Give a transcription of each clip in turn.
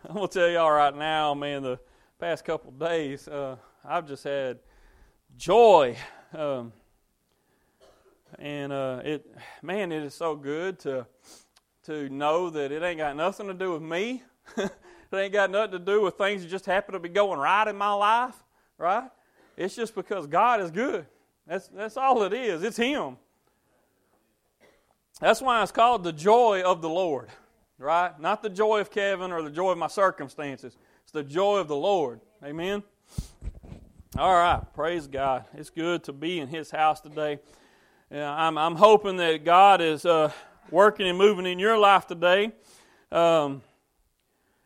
I'm gonna tell y'all right now, man. The past couple days, uh, I've just had joy, um, and uh, it, man, it is so good to to know that it ain't got nothing to do with me. it ain't got nothing to do with things that just happen to be going right in my life, right? It's just because God is good. That's that's all it is. It's Him. That's why it's called the joy of the Lord, right? Not the joy of Kevin or the joy of my circumstances. It's the joy of the Lord. Amen. All right, praise God. It's good to be in His house today. I'm, I'm hoping that God is uh, working and moving in your life today. Um,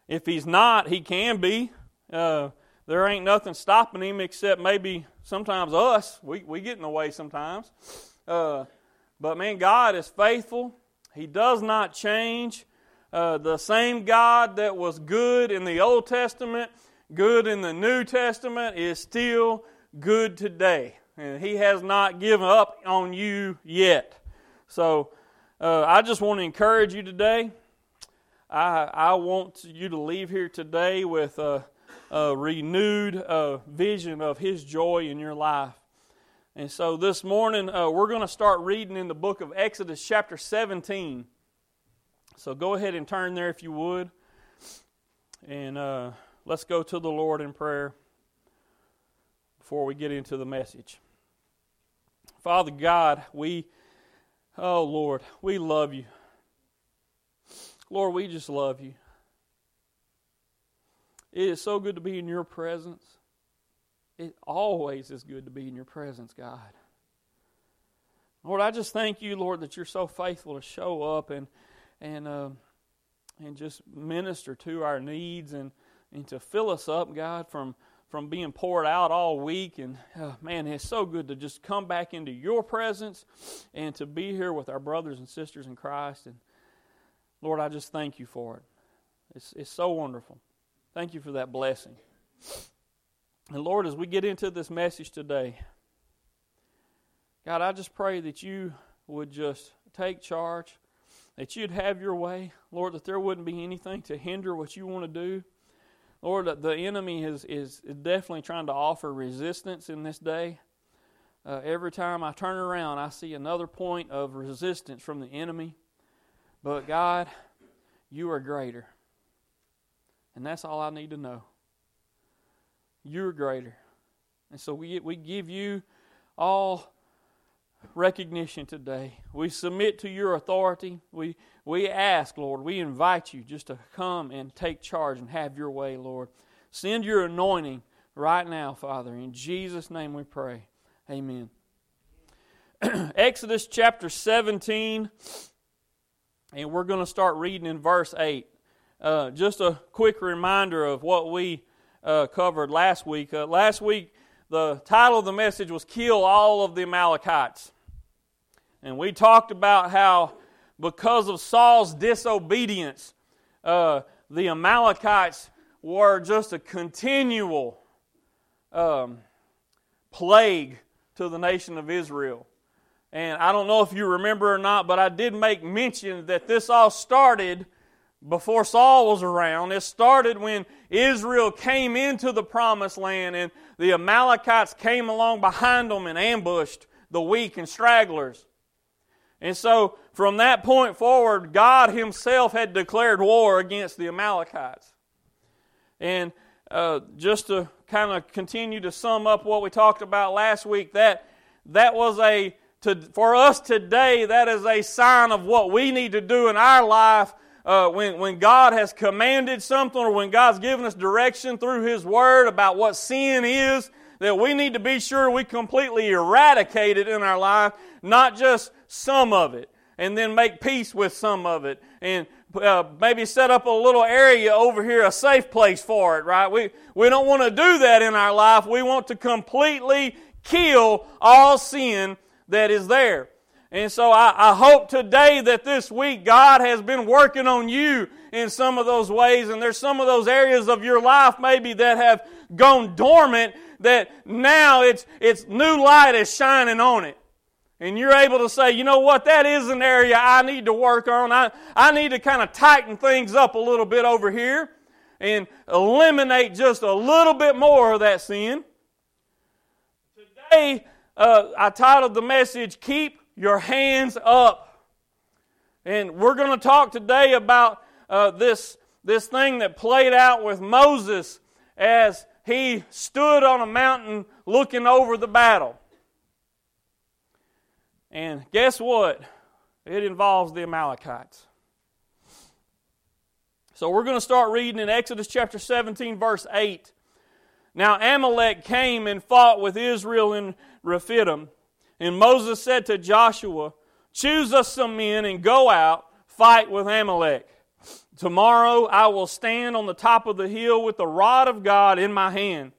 if He's not, He can be. Uh, there ain't nothing stopping Him except maybe sometimes us. We, we get in the way sometimes. Uh, but man, God is faithful. He does not change. Uh, the same God that was good in the Old Testament, good in the New Testament, is still good today. And He has not given up on you yet. So uh, I just want to encourage you today. I, I want you to leave here today with a, a renewed uh, vision of His joy in your life. And so this morning, uh, we're going to start reading in the book of Exodus, chapter 17. So go ahead and turn there if you would. And uh, let's go to the Lord in prayer before we get into the message. Father God, we, oh Lord, we love you. Lord, we just love you. It is so good to be in your presence. It always is good to be in your presence, God. Lord, I just thank you, Lord, that you're so faithful to show up and and uh, and just minister to our needs and and to fill us up, God, from from being poured out all week. And uh, man, it's so good to just come back into your presence and to be here with our brothers and sisters in Christ. And Lord, I just thank you for it. It's it's so wonderful. Thank you for that blessing. And Lord, as we get into this message today, God, I just pray that you would just take charge, that you'd have your way. Lord, that there wouldn't be anything to hinder what you want to do. Lord, the enemy is, is definitely trying to offer resistance in this day. Uh, every time I turn around, I see another point of resistance from the enemy. But God, you are greater. And that's all I need to know. You're greater. And so we, we give you all recognition today. We submit to your authority. We, we ask, Lord, we invite you just to come and take charge and have your way, Lord. Send your anointing right now, Father. In Jesus' name we pray. Amen. Exodus chapter 17, and we're going to start reading in verse 8. Uh, just a quick reminder of what we uh, covered last week. Uh, last week, the title of the message was Kill All of the Amalekites. And we talked about how, because of Saul's disobedience, uh, the Amalekites were just a continual um, plague to the nation of Israel. And I don't know if you remember or not, but I did make mention that this all started before Saul was around. It started when Israel came into the promised land and the Amalekites came along behind them and ambushed the weak and stragglers. And so from that point forward, God Himself had declared war against the Amalekites. And uh, just to kind of continue to sum up what we talked about last week, that that was a to, for us today, that is a sign of what we need to do in our life uh, when, when God has commanded something or when God's given us direction through His Word about what sin is, that we need to be sure we completely eradicate it in our life, not just some of it, and then make peace with some of it, and uh, maybe set up a little area over here, a safe place for it, right? We, we don't want to do that in our life. We want to completely kill all sin that is there. And so I, I, hope today that this week God has been working on you in some of those ways, and there's some of those areas of your life maybe that have gone dormant that now it's, it's new light is shining on it. And you're able to say, you know what, that is an area I need to work on. I, I need to kind of tighten things up a little bit over here. and eliminate just a little bit more of that sin. Today, uh, I titled the message, Keep Your Hands Up. And we're going to talk today about uh, this, this thing that played out with Moses as he stood on a mountain looking over the battle. And guess what? It involves the Amalekites. So we're going to start reading in Exodus chapter 17, verse 8. Now Amalek came and fought with Israel in Rephidim. And Moses said to Joshua, Choose us some men and go out, fight with Amalek. Tomorrow I will stand on the top of the hill with the rod of God in my hand.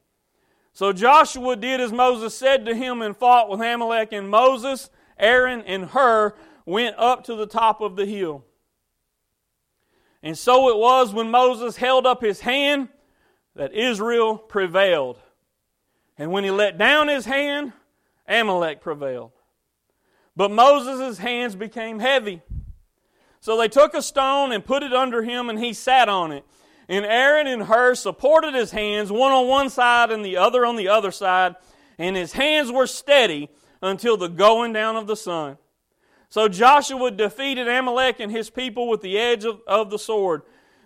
So Joshua did as Moses said to him and fought with Amalek, and Moses, Aaron, and Hur went up to the top of the hill. And so it was when Moses held up his hand that Israel prevailed. And when he let down his hand, Amalek prevailed. But Moses' hands became heavy. So they took a stone and put it under him, and he sat on it. And Aaron and Hur supported his hands, one on one side and the other on the other side, and his hands were steady until the going down of the sun. So Joshua defeated Amalek and his people with the edge of, of the sword.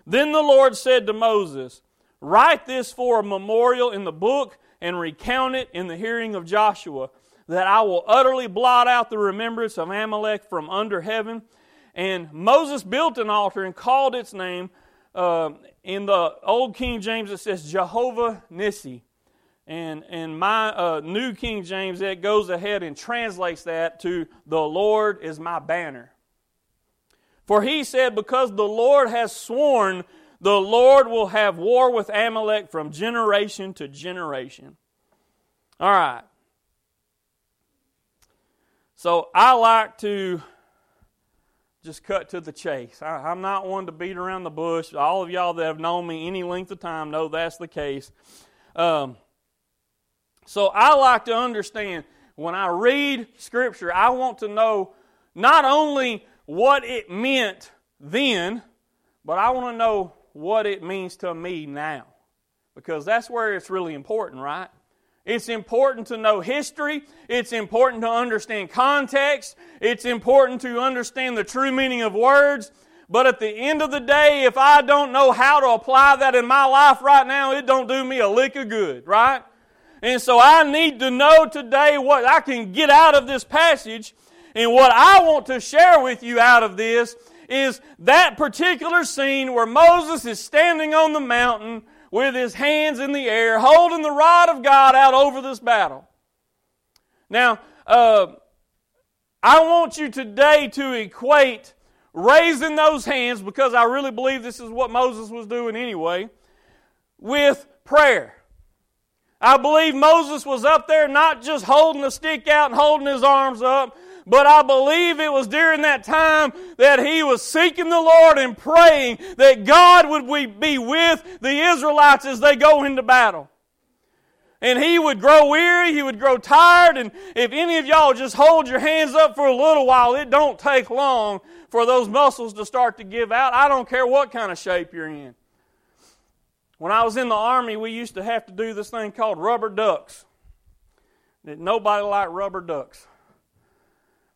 Then the Lord said to Moses, Write this for a memorial in the book and recount it in the hearing of Joshua, that I will utterly blot out the remembrance of Amalek from under heaven. And Moses built an altar and called its name. Uh, in the Old King James, it says Jehovah Nissi. And in my uh, New King James, it goes ahead and translates that to the Lord is my banner. For he said, Because the Lord has sworn, the Lord will have war with Amalek from generation to generation. All right. So I like to just cut to the chase. I, am not one to beat around the bush. All of y'all that have known me any length of time know that's the case. Um, so I like to understand when I read Scripture, I want to know not only what it meant then, but I want to know what it means to me now. Because that's where it's really important, right? It's important to know history. It's important to understand context. It's important to understand the true meaning of words. But at the end of the day, if I don't know how to apply that in my life right now, it don't do me a lick of good, right? And so I need to know today what I can get out of this passage. And what I want to share with you out of this is that particular scene where Moses is standing on the mountain with his hands in the air, holding the rod of God out over this battle. Now, uh, I want you today to equate raising those hands, because I really believe this is what Moses was doing anyway, with prayer. I believe Moses was up there not just holding the stick out and holding his arms up, but I believe it was during that time that he was seeking the Lord and praying that God would be with the Israelites as they go into battle. And he would grow weary, he would grow tired, and if any of y'all just hold your hands up for a little while, it don't take long for those muscles to start to give out. I don't care what kind of shape you're in. When I was in the Army, we used to have to do this thing called rubber ducks. Nobody liked rubber ducks.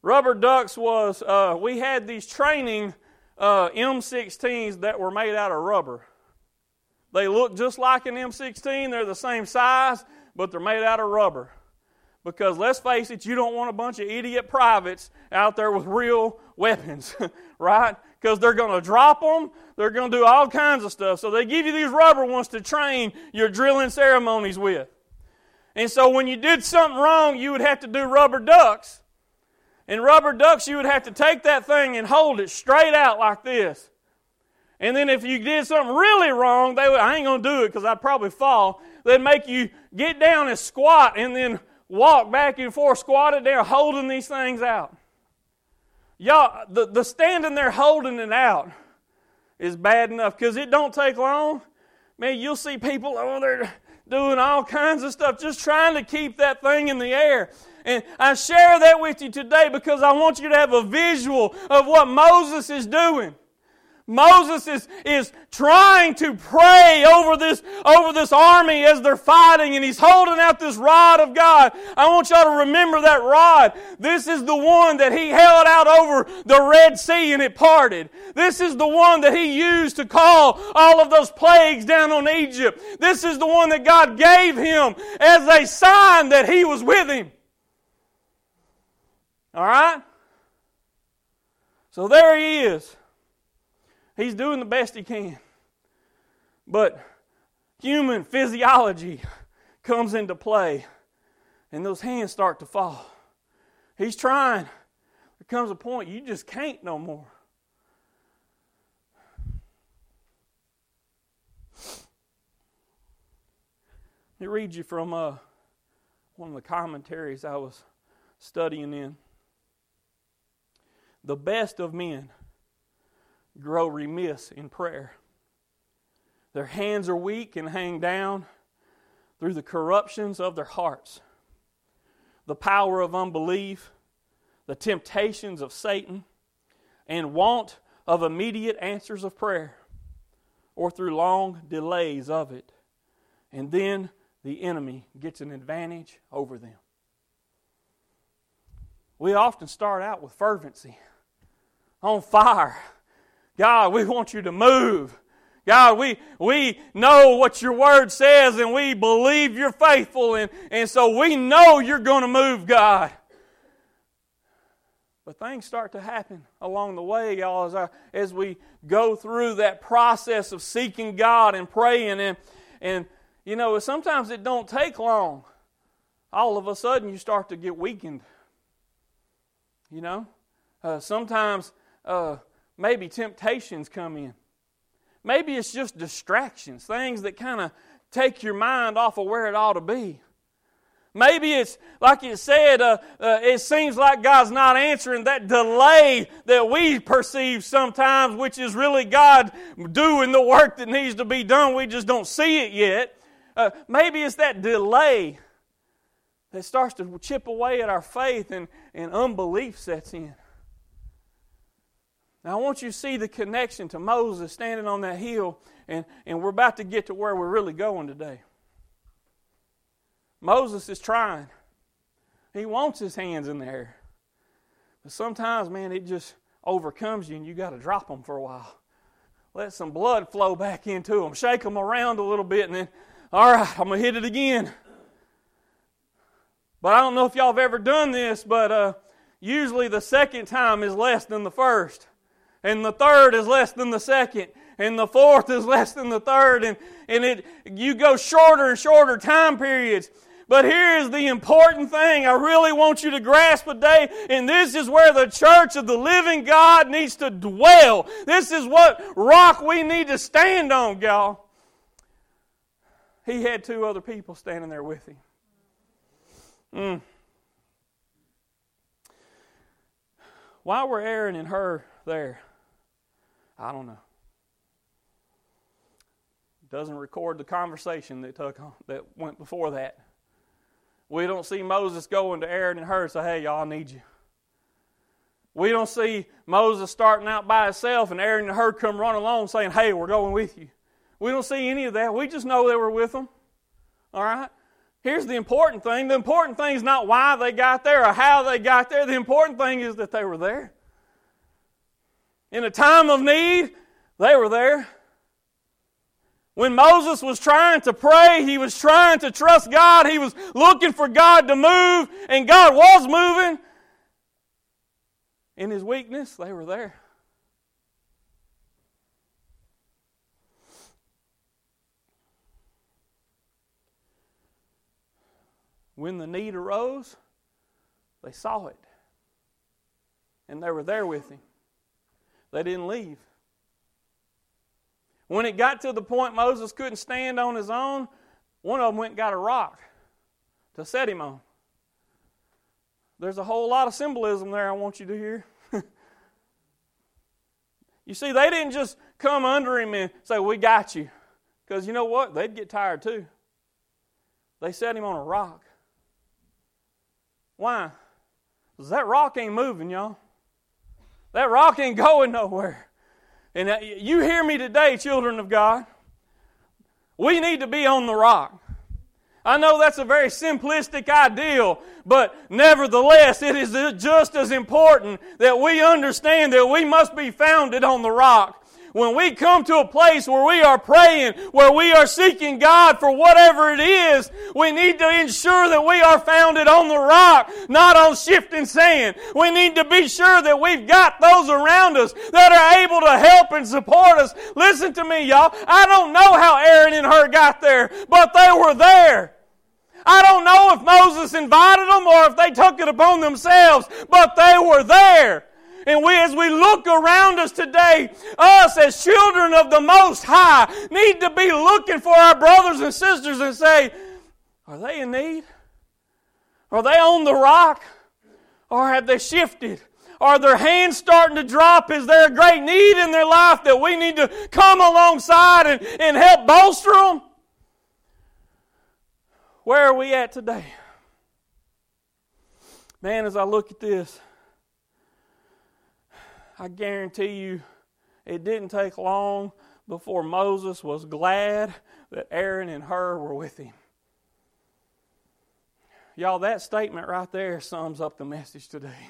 Rubber ducks was, uh, we had these training uh, M16s that were made out of rubber. They look just like an M16, they're the same size, but they're made out of rubber. Because let's face it, you don't want a bunch of idiot privates out there with real weapons, right? Because they're going to drop them, they're going to do all kinds of stuff. So they give you these rubber ones to train your drilling ceremonies with. And so when you did something wrong, you would have to do rubber ducks. And rubber ducks, you would have to take that thing and hold it straight out like this. And then if you did something really wrong, they would, I ain't going to do it because I'd probably fall. They'd make you get down and squat and then walk back and forth, squatted there, holding these things out. Y'all, the, the standing there holding it out is bad enough because it don't take long. Man, you'll see people over there doing all kinds of stuff just trying to keep that thing in the air. And I share that with you today because I want you to have a visual of what Moses is doing. Moses is, is trying to pray over this, over this army as they're fighting, and he's holding out this rod of God. I want y'all to remember that rod. This is the one that he held out over the Red Sea and it parted. This is the one that he used to call all of those plagues down on Egypt. This is the one that God gave him as a sign that he was with him. All right? So there he is. He's doing the best he can. But human physiology comes into play, and those hands start to fall. He's trying. There comes a point you just can't no more. Let me read you from uh, one of the commentaries I was studying in. The best of men grow remiss in prayer. Their hands are weak and hang down through the corruptions of their hearts, the power of unbelief, the temptations of Satan, and want of immediate answers of prayer, or through long delays of it. And then the enemy gets an advantage over them. We often start out with fervency, on fire God, we want you to move. God, we, we know what your word says and we believe you're faithful, and, and so we know you're going to move, God. But things start to happen along the way, y'all, as, I, as we go through that process of seeking God and praying. And, and, you know, sometimes it don't take long. All of a sudden, you start to get weakened. You know? Uh, sometimes uh, maybe temptations come in. Maybe it's just distractions, things that kind of take your mind off of where it ought to be. Maybe it's like you said, uh, uh, it seems like God's not answering that delay that we perceive sometimes, which is really God doing the work that needs to be done. We just don't see it yet. Uh, maybe it's that delay that starts to chip away at our faith and, and unbelief sets in. Now, I want you to see the connection to Moses standing on that hill, and, and we're about to get to where we're really going today. Moses is trying, he wants his hands in the air. But sometimes, man, it just overcomes you, and you got to drop them for a while. Let some blood flow back into them, shake them around a little bit, and then, all right, I'm going to hit it again. But I don't know if y'all have ever done this, but uh, usually the second time is less than the first and the third is less than the second, and the fourth is less than the third, and, and it you go shorter and shorter time periods. But here is the important thing I really want you to grasp today, and this is where the church of the living God needs to dwell. This is what rock we need to stand on, y'all. He had two other people standing there with him. Mm. Why were Aaron and Hur there? I don't know. Doesn't record the conversation that took that went before that. We don't see Moses going to Aaron and Hur and say, "Hey, y'all, I need you." We don't see Moses starting out by himself and Aaron and Hur come running along saying, "Hey, we're going with you." We don't see any of that. We just know they were with them. All right. Here's the important thing. The important thing is not why they got there or how they got there. The important thing is that they were there. In a time of need, they were there. When Moses was trying to pray, he was trying to trust God. He was looking for God to move, and God was moving. In his weakness, they were there. When the need arose, they saw it. And they were there with him. They didn't leave. When it got to the point Moses couldn't stand on his own, one of them went and got a rock to set him on. There's a whole lot of symbolism there I want you to hear. you see, they didn't just come under him and say, We got you. Because you know what? They'd get tired too. They set him on a rock. Why? Because that rock ain't moving, y'all. That rock ain't going nowhere. And uh, you hear me today, children of God. We need to be on the rock. I know that's a very simplistic ideal, but nevertheless, it is just as important that we understand that we must be founded on the rock when we come to a place where we are praying, where we are seeking God for whatever it is, we need to ensure that we are founded on the rock, not on shifting sand. We need to be sure that we've got those around us that are able to help and support us. Listen to me, y'all. I don't know how Aaron and Hur got there, but they were there. I don't know if Moses invited them or if they took it upon themselves, but they were there. And we, as we look around us today, us as children of the Most High need to be looking for our brothers and sisters and say, are they in need? Are they on the rock? Or have they shifted? Are their hands starting to drop? Is there a great need in their life that we need to come alongside and, and help bolster them? Where are we at today? Man, as I look at this, I guarantee you it didn't take long before Moses was glad that Aaron and Hur were with him. Y'all, that statement right there sums up the message today.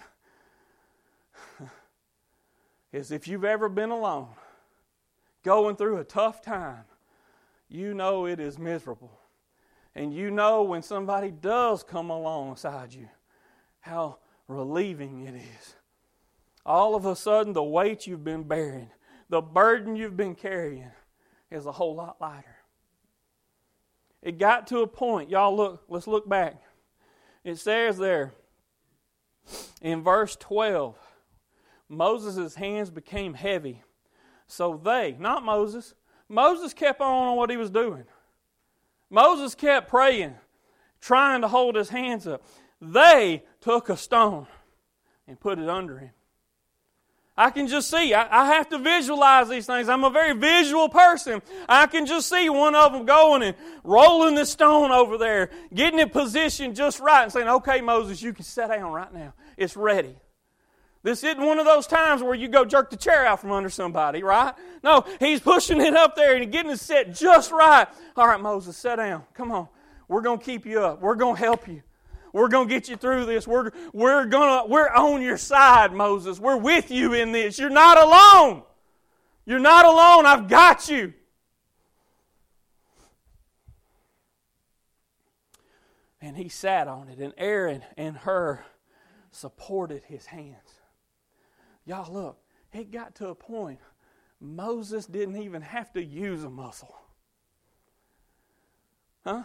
is if you've ever been alone, going through a tough time, you know it is miserable. And you know when somebody does come alongside you, how relieving it is all of a sudden the weight you've been bearing, the burden you've been carrying, is a whole lot lighter. It got to a point, y'all look, let's look back. It says there in verse 12, Moses' hands became heavy. So they, not Moses, Moses kept on on what he was doing. Moses kept praying, trying to hold his hands up. They took a stone and put it under him. I can just see. I, I, have to visualize these things. I'm a very visual person. I can just see one of them going and rolling the stone over there, getting it positioned just right, and saying, Okay, Moses, you can sit down right now. It's ready. This isn't one of those times where you go jerk the chair out from under somebody, right? No, he's pushing it up there and getting it set just right. All right, Moses, sit down. Come on. We're going to keep you up. We're going to help you. We're going to get you through this. We're, we're, gonna, we're on your side, Moses. We're with you in this. You're not alone. You're not alone. I've got you. And he sat on it, and Aaron and Hur supported his hands. Y'all, look, it got to a point Moses didn't even have to use a muscle. Huh?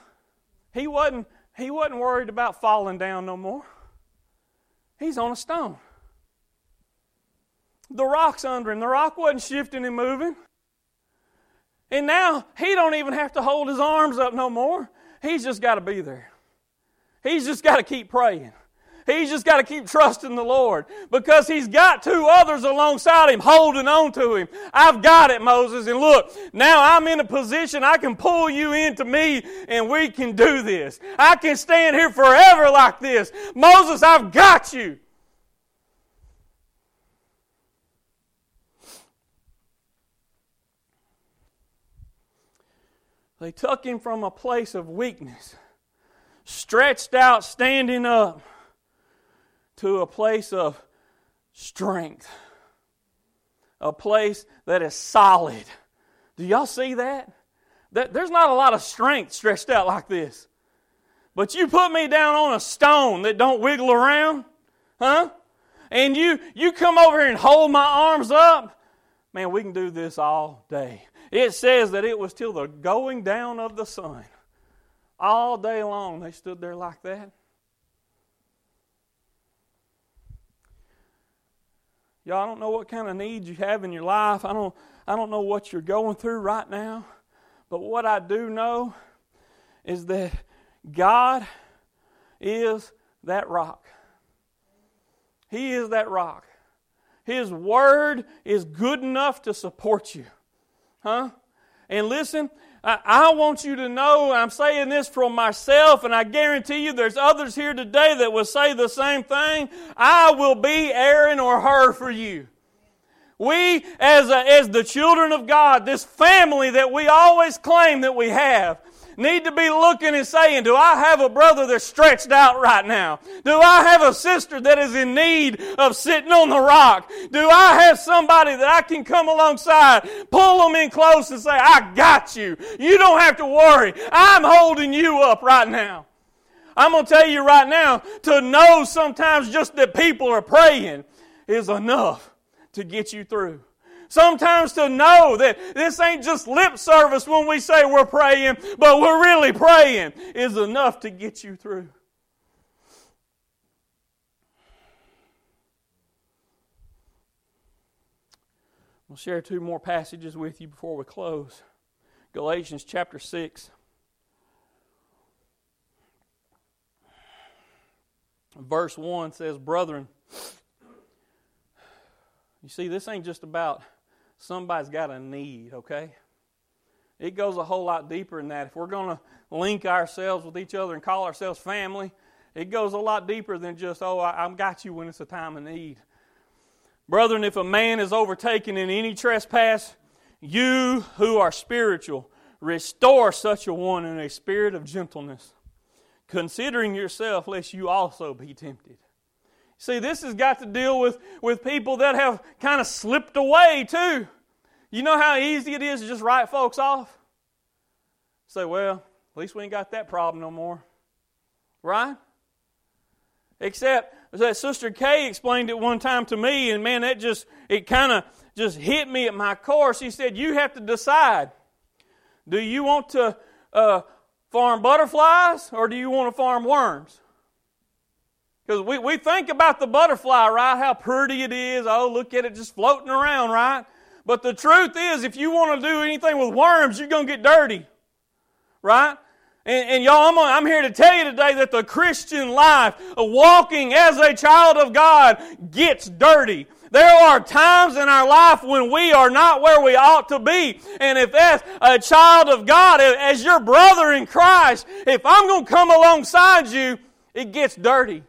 He wasn't he wasn't worried about falling down no more. He's on a stone. The rock's under him. The rock wasn't shifting and moving. And now he don't even have to hold his arms up no more. He's just got to be there. He's just got to keep praying. He's just got to keep trusting the Lord because he's got two others alongside him holding on to him. I've got it, Moses. And look, now I'm in a position I can pull you into me and we can do this. I can stand here forever like this. Moses, I've got you. They took him from a place of weakness, stretched out, standing up to a place of strength, a place that is solid. Do y'all see that? that there's not a lot of strength stretched out like this. But you put me down on a stone that don't wiggle around, huh? And you you come over here and hold my arms up. Man, we can do this all day. It says that it was till the going down of the sun. All day long they stood there like that. Y'all, I don't know what kind of needs you have in your life. I don't, I don't know what you're going through right now. But what I do know is that God is that rock. He is that rock. His word is good enough to support you. Huh? And listen, I, want you to know, I'm saying this from myself, and I guarantee you there's others here today that will say the same thing. I will be Aaron or Hur for you. We, as, a, as the children of God, this family that we always claim that we have, need to be looking and saying, Do I have a brother that's stretched out right now? Do I have a sister that is in need of sitting on the rock? Do I have somebody that I can come alongside, pull them in close and say, I got you. You don't have to worry. I'm holding you up right now. I'm going to tell you right now, to know sometimes just that people are praying is enough to get you through. Sometimes to know that this ain't just lip service when we say we're praying, but we're really praying is enough to get you through. We'll share two more passages with you before we close. Galatians chapter 6. Verse 1 says, Brethren, you see, this ain't just about somebody's got a need, okay? It goes a whole lot deeper than that. If we're going to link ourselves with each other and call ourselves family, it goes a lot deeper than just, oh, I, have got you when it's a time of need. Brethren, if a man is overtaken in any trespass, you who are spiritual, restore such a one in a spirit of gentleness, considering yourself, lest you also be tempted. See, this has got to deal with, with people that have kind of slipped away too. You know how easy it is to just write folks off? Say, well, at least we ain't got that problem no more. Right? Except that Sister Kay explained it one time to me, and man, that just, it kind of just hit me at my core. She said, You have to decide. Do you want to uh, farm butterflies or do you want to farm worms? Because we, we think about the butterfly, right? How pretty it is. Oh, look at it just floating around, right? But the truth is, if you want to do anything with worms, you're going to get dirty, right? And, and y'all, I'm, I'm, here to tell you today that the Christian life, walking as a child of God, gets dirty. There are times in our life when we are not where we ought to be. And if as a child of God, as your brother in Christ, if I'm going to come alongside you, it gets dirty.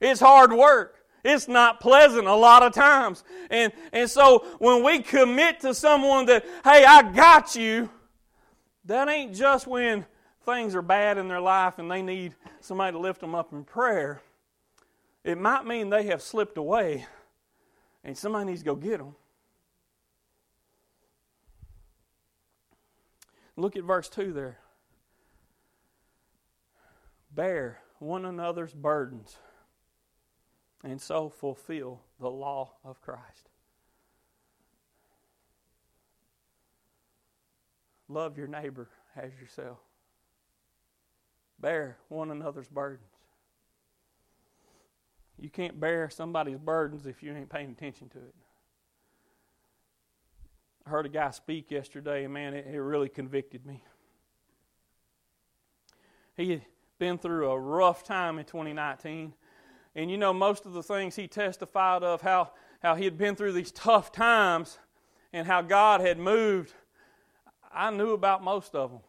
It's hard work. It's not pleasant a lot of times. And, and so when we commit to someone that, hey, I got you, that ain't just when things are bad in their life and they need somebody to lift them up in prayer. It might mean they have slipped away and somebody needs to go get them. Look at verse 2 there. Bear one another's burdens and so fulfill the law of Christ. Love your neighbor as yourself. Bear one another's burdens. You can't bear somebody's burdens if you ain't paying attention to it. I heard a guy speak yesterday, and man, it, it really convicted me. He had been through a rough time in 2019 and you know, most of the things he testified of how, how he had been through these tough times and how God had moved, I knew about most of them.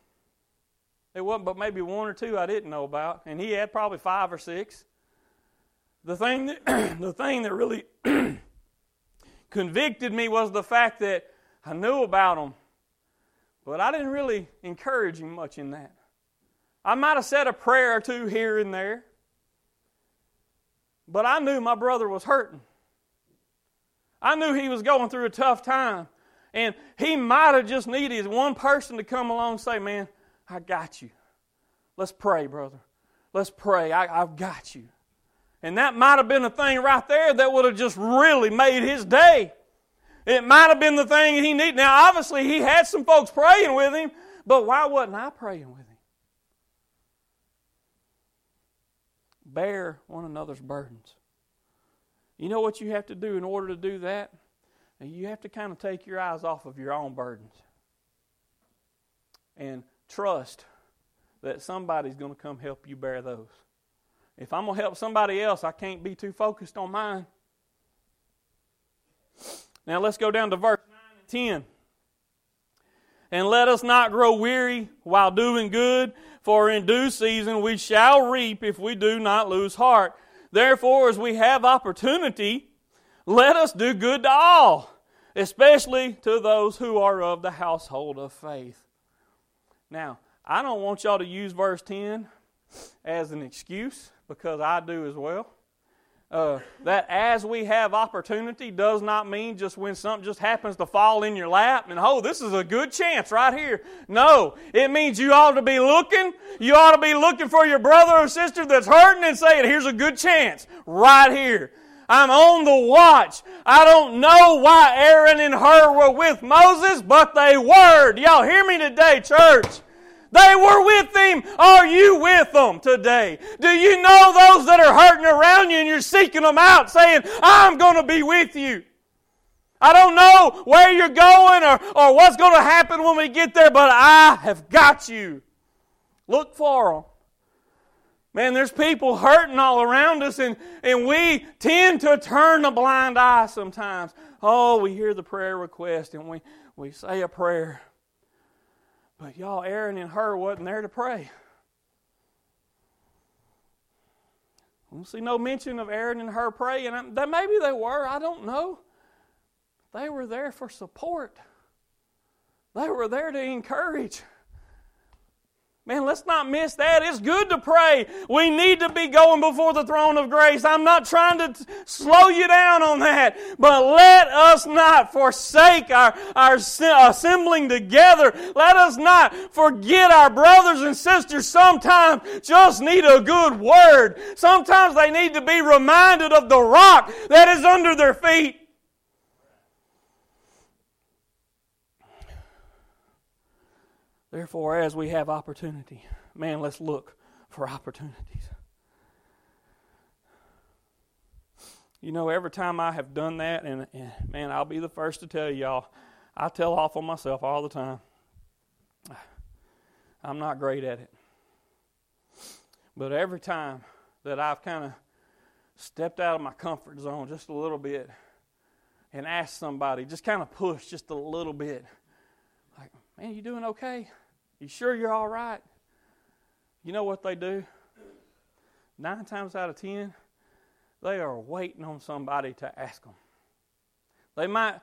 It wasn't but maybe one or two I didn't know about, and he had probably five or six. The thing that, the thing that really convicted me was the fact that I knew about them, but I didn't really encourage him much in that. I might have said a prayer or two here and there, but I knew my brother was hurting. I knew he was going through a tough time. And he might have just needed one person to come along and say, Man, I got you. Let's pray, brother. Let's pray. I, have got you. And that might have been the thing right there that would have just really made his day. It might have been the thing he needed. Now, obviously, he had some folks praying with him, but why wasn't I praying with him? Bear one another's burdens. You know what you have to do in order to do that? You have to kind of take your eyes off of your own burdens and trust that somebody's going to come help you bear those. If I'm going to help somebody else, I can't be too focused on mine. Now let's go down to verse 9 and 10. And let us not grow weary while doing good, for in due season we shall reap if we do not lose heart. Therefore, as we have opportunity, let us do good to all, especially to those who are of the household of faith. Now, I don't want y'all to use verse 10 as an excuse because I do as well. Uh, that as we have opportunity does not mean just when something just happens to fall in your lap and oh this is a good chance right here. No it means you ought to be looking. You ought to be looking for your brother or sister that's hurting and saying here's a good chance right here. I'm on the watch. I don't know why aaron and Hur were with moses but they were. Do y'all hear me today church they were with him. Are you with them today? Do you know those that are hurting around you and you're seeking them out saying, I'm going to be with you? I don't know where you're going or, or what's going to happen when we get there, but I have got you. Look for them. Man, there's people hurting all around us, and, and we tend to turn a blind eye sometimes. Oh, we hear the prayer request and we, we say a prayer. But y'all, Aaron and Hur wasn't there to pray. I don't see no mention of Aaron and Hur praying. That Maybe they were, I don't know. They were there for support. They were there to encourage. Man, let's not miss that. It's good to pray. We need to be going before the throne of grace. I'm not trying to slow you down on that. But let us not forsake our, our assembling together. Let us not forget our brothers and sisters sometimes just need a good word. Sometimes they need to be reminded of the rock that is under their feet. Therefore, as we have opportunity, man, let's look for opportunities. You know, every time I have done that, and, and, man, I'll be the first to tell y'all, I tell off on myself all the time. I'm not great at it. But every time that I've kind of stepped out of my comfort zone just a little bit and asked somebody, just kind of pushed just a little bit, like, man, you doing okay? You sure you're all right? You know what they do? Nine times out of ten, they are waiting on somebody to ask them. They might,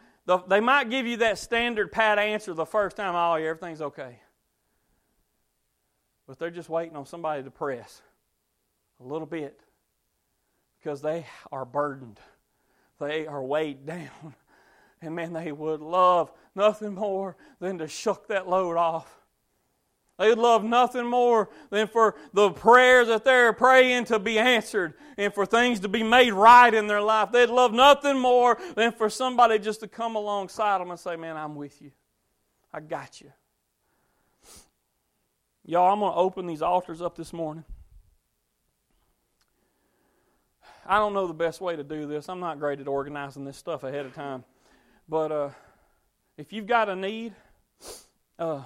they might give you that standard pat answer the first time, oh, yeah, everything's okay. But they're just waiting on somebody to press a little bit because they are burdened. They are weighed down. And man, they would love nothing more than to shuck that load off They'd love nothing more than for the prayers that they're praying to be answered and for things to be made right in their life. They'd love nothing more than for somebody just to come alongside them and say, Man, I'm with you. I got you. Y'all, I'm going to open these altars up this morning. I don't know the best way to do this. I'm not great at organizing this stuff ahead of time. But uh, if you've got a need, uh,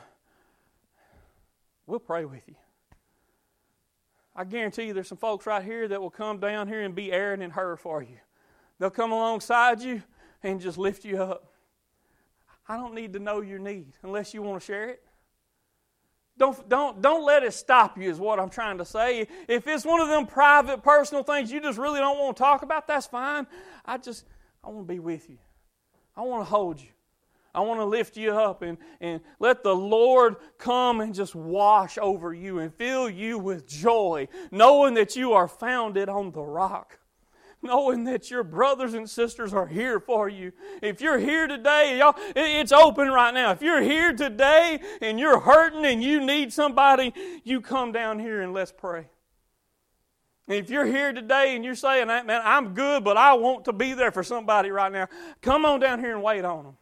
we'll pray with you. I guarantee you there's some folks right here that will come down here and be Aaron and Hur for you. They'll come alongside you and just lift you up. I don't need to know your need unless you want to share it. Don't, don't, don't let it stop you, is what I'm trying to say. If it's one of them private, personal things you just really don't want to talk about, that's fine. I just, I want to be with you. I want to hold you. I want to lift you up and, and let the Lord come and just wash over you and fill you with joy, knowing that you are founded on the rock. Knowing that your brothers and sisters are here for you. If you're here today, y'all, it's open right now. If you're here today and you're hurting and you need somebody, you come down here and let's pray. If you're here today and you're saying, man, I'm good, but I want to be there for somebody right now, come on down here and wait on them.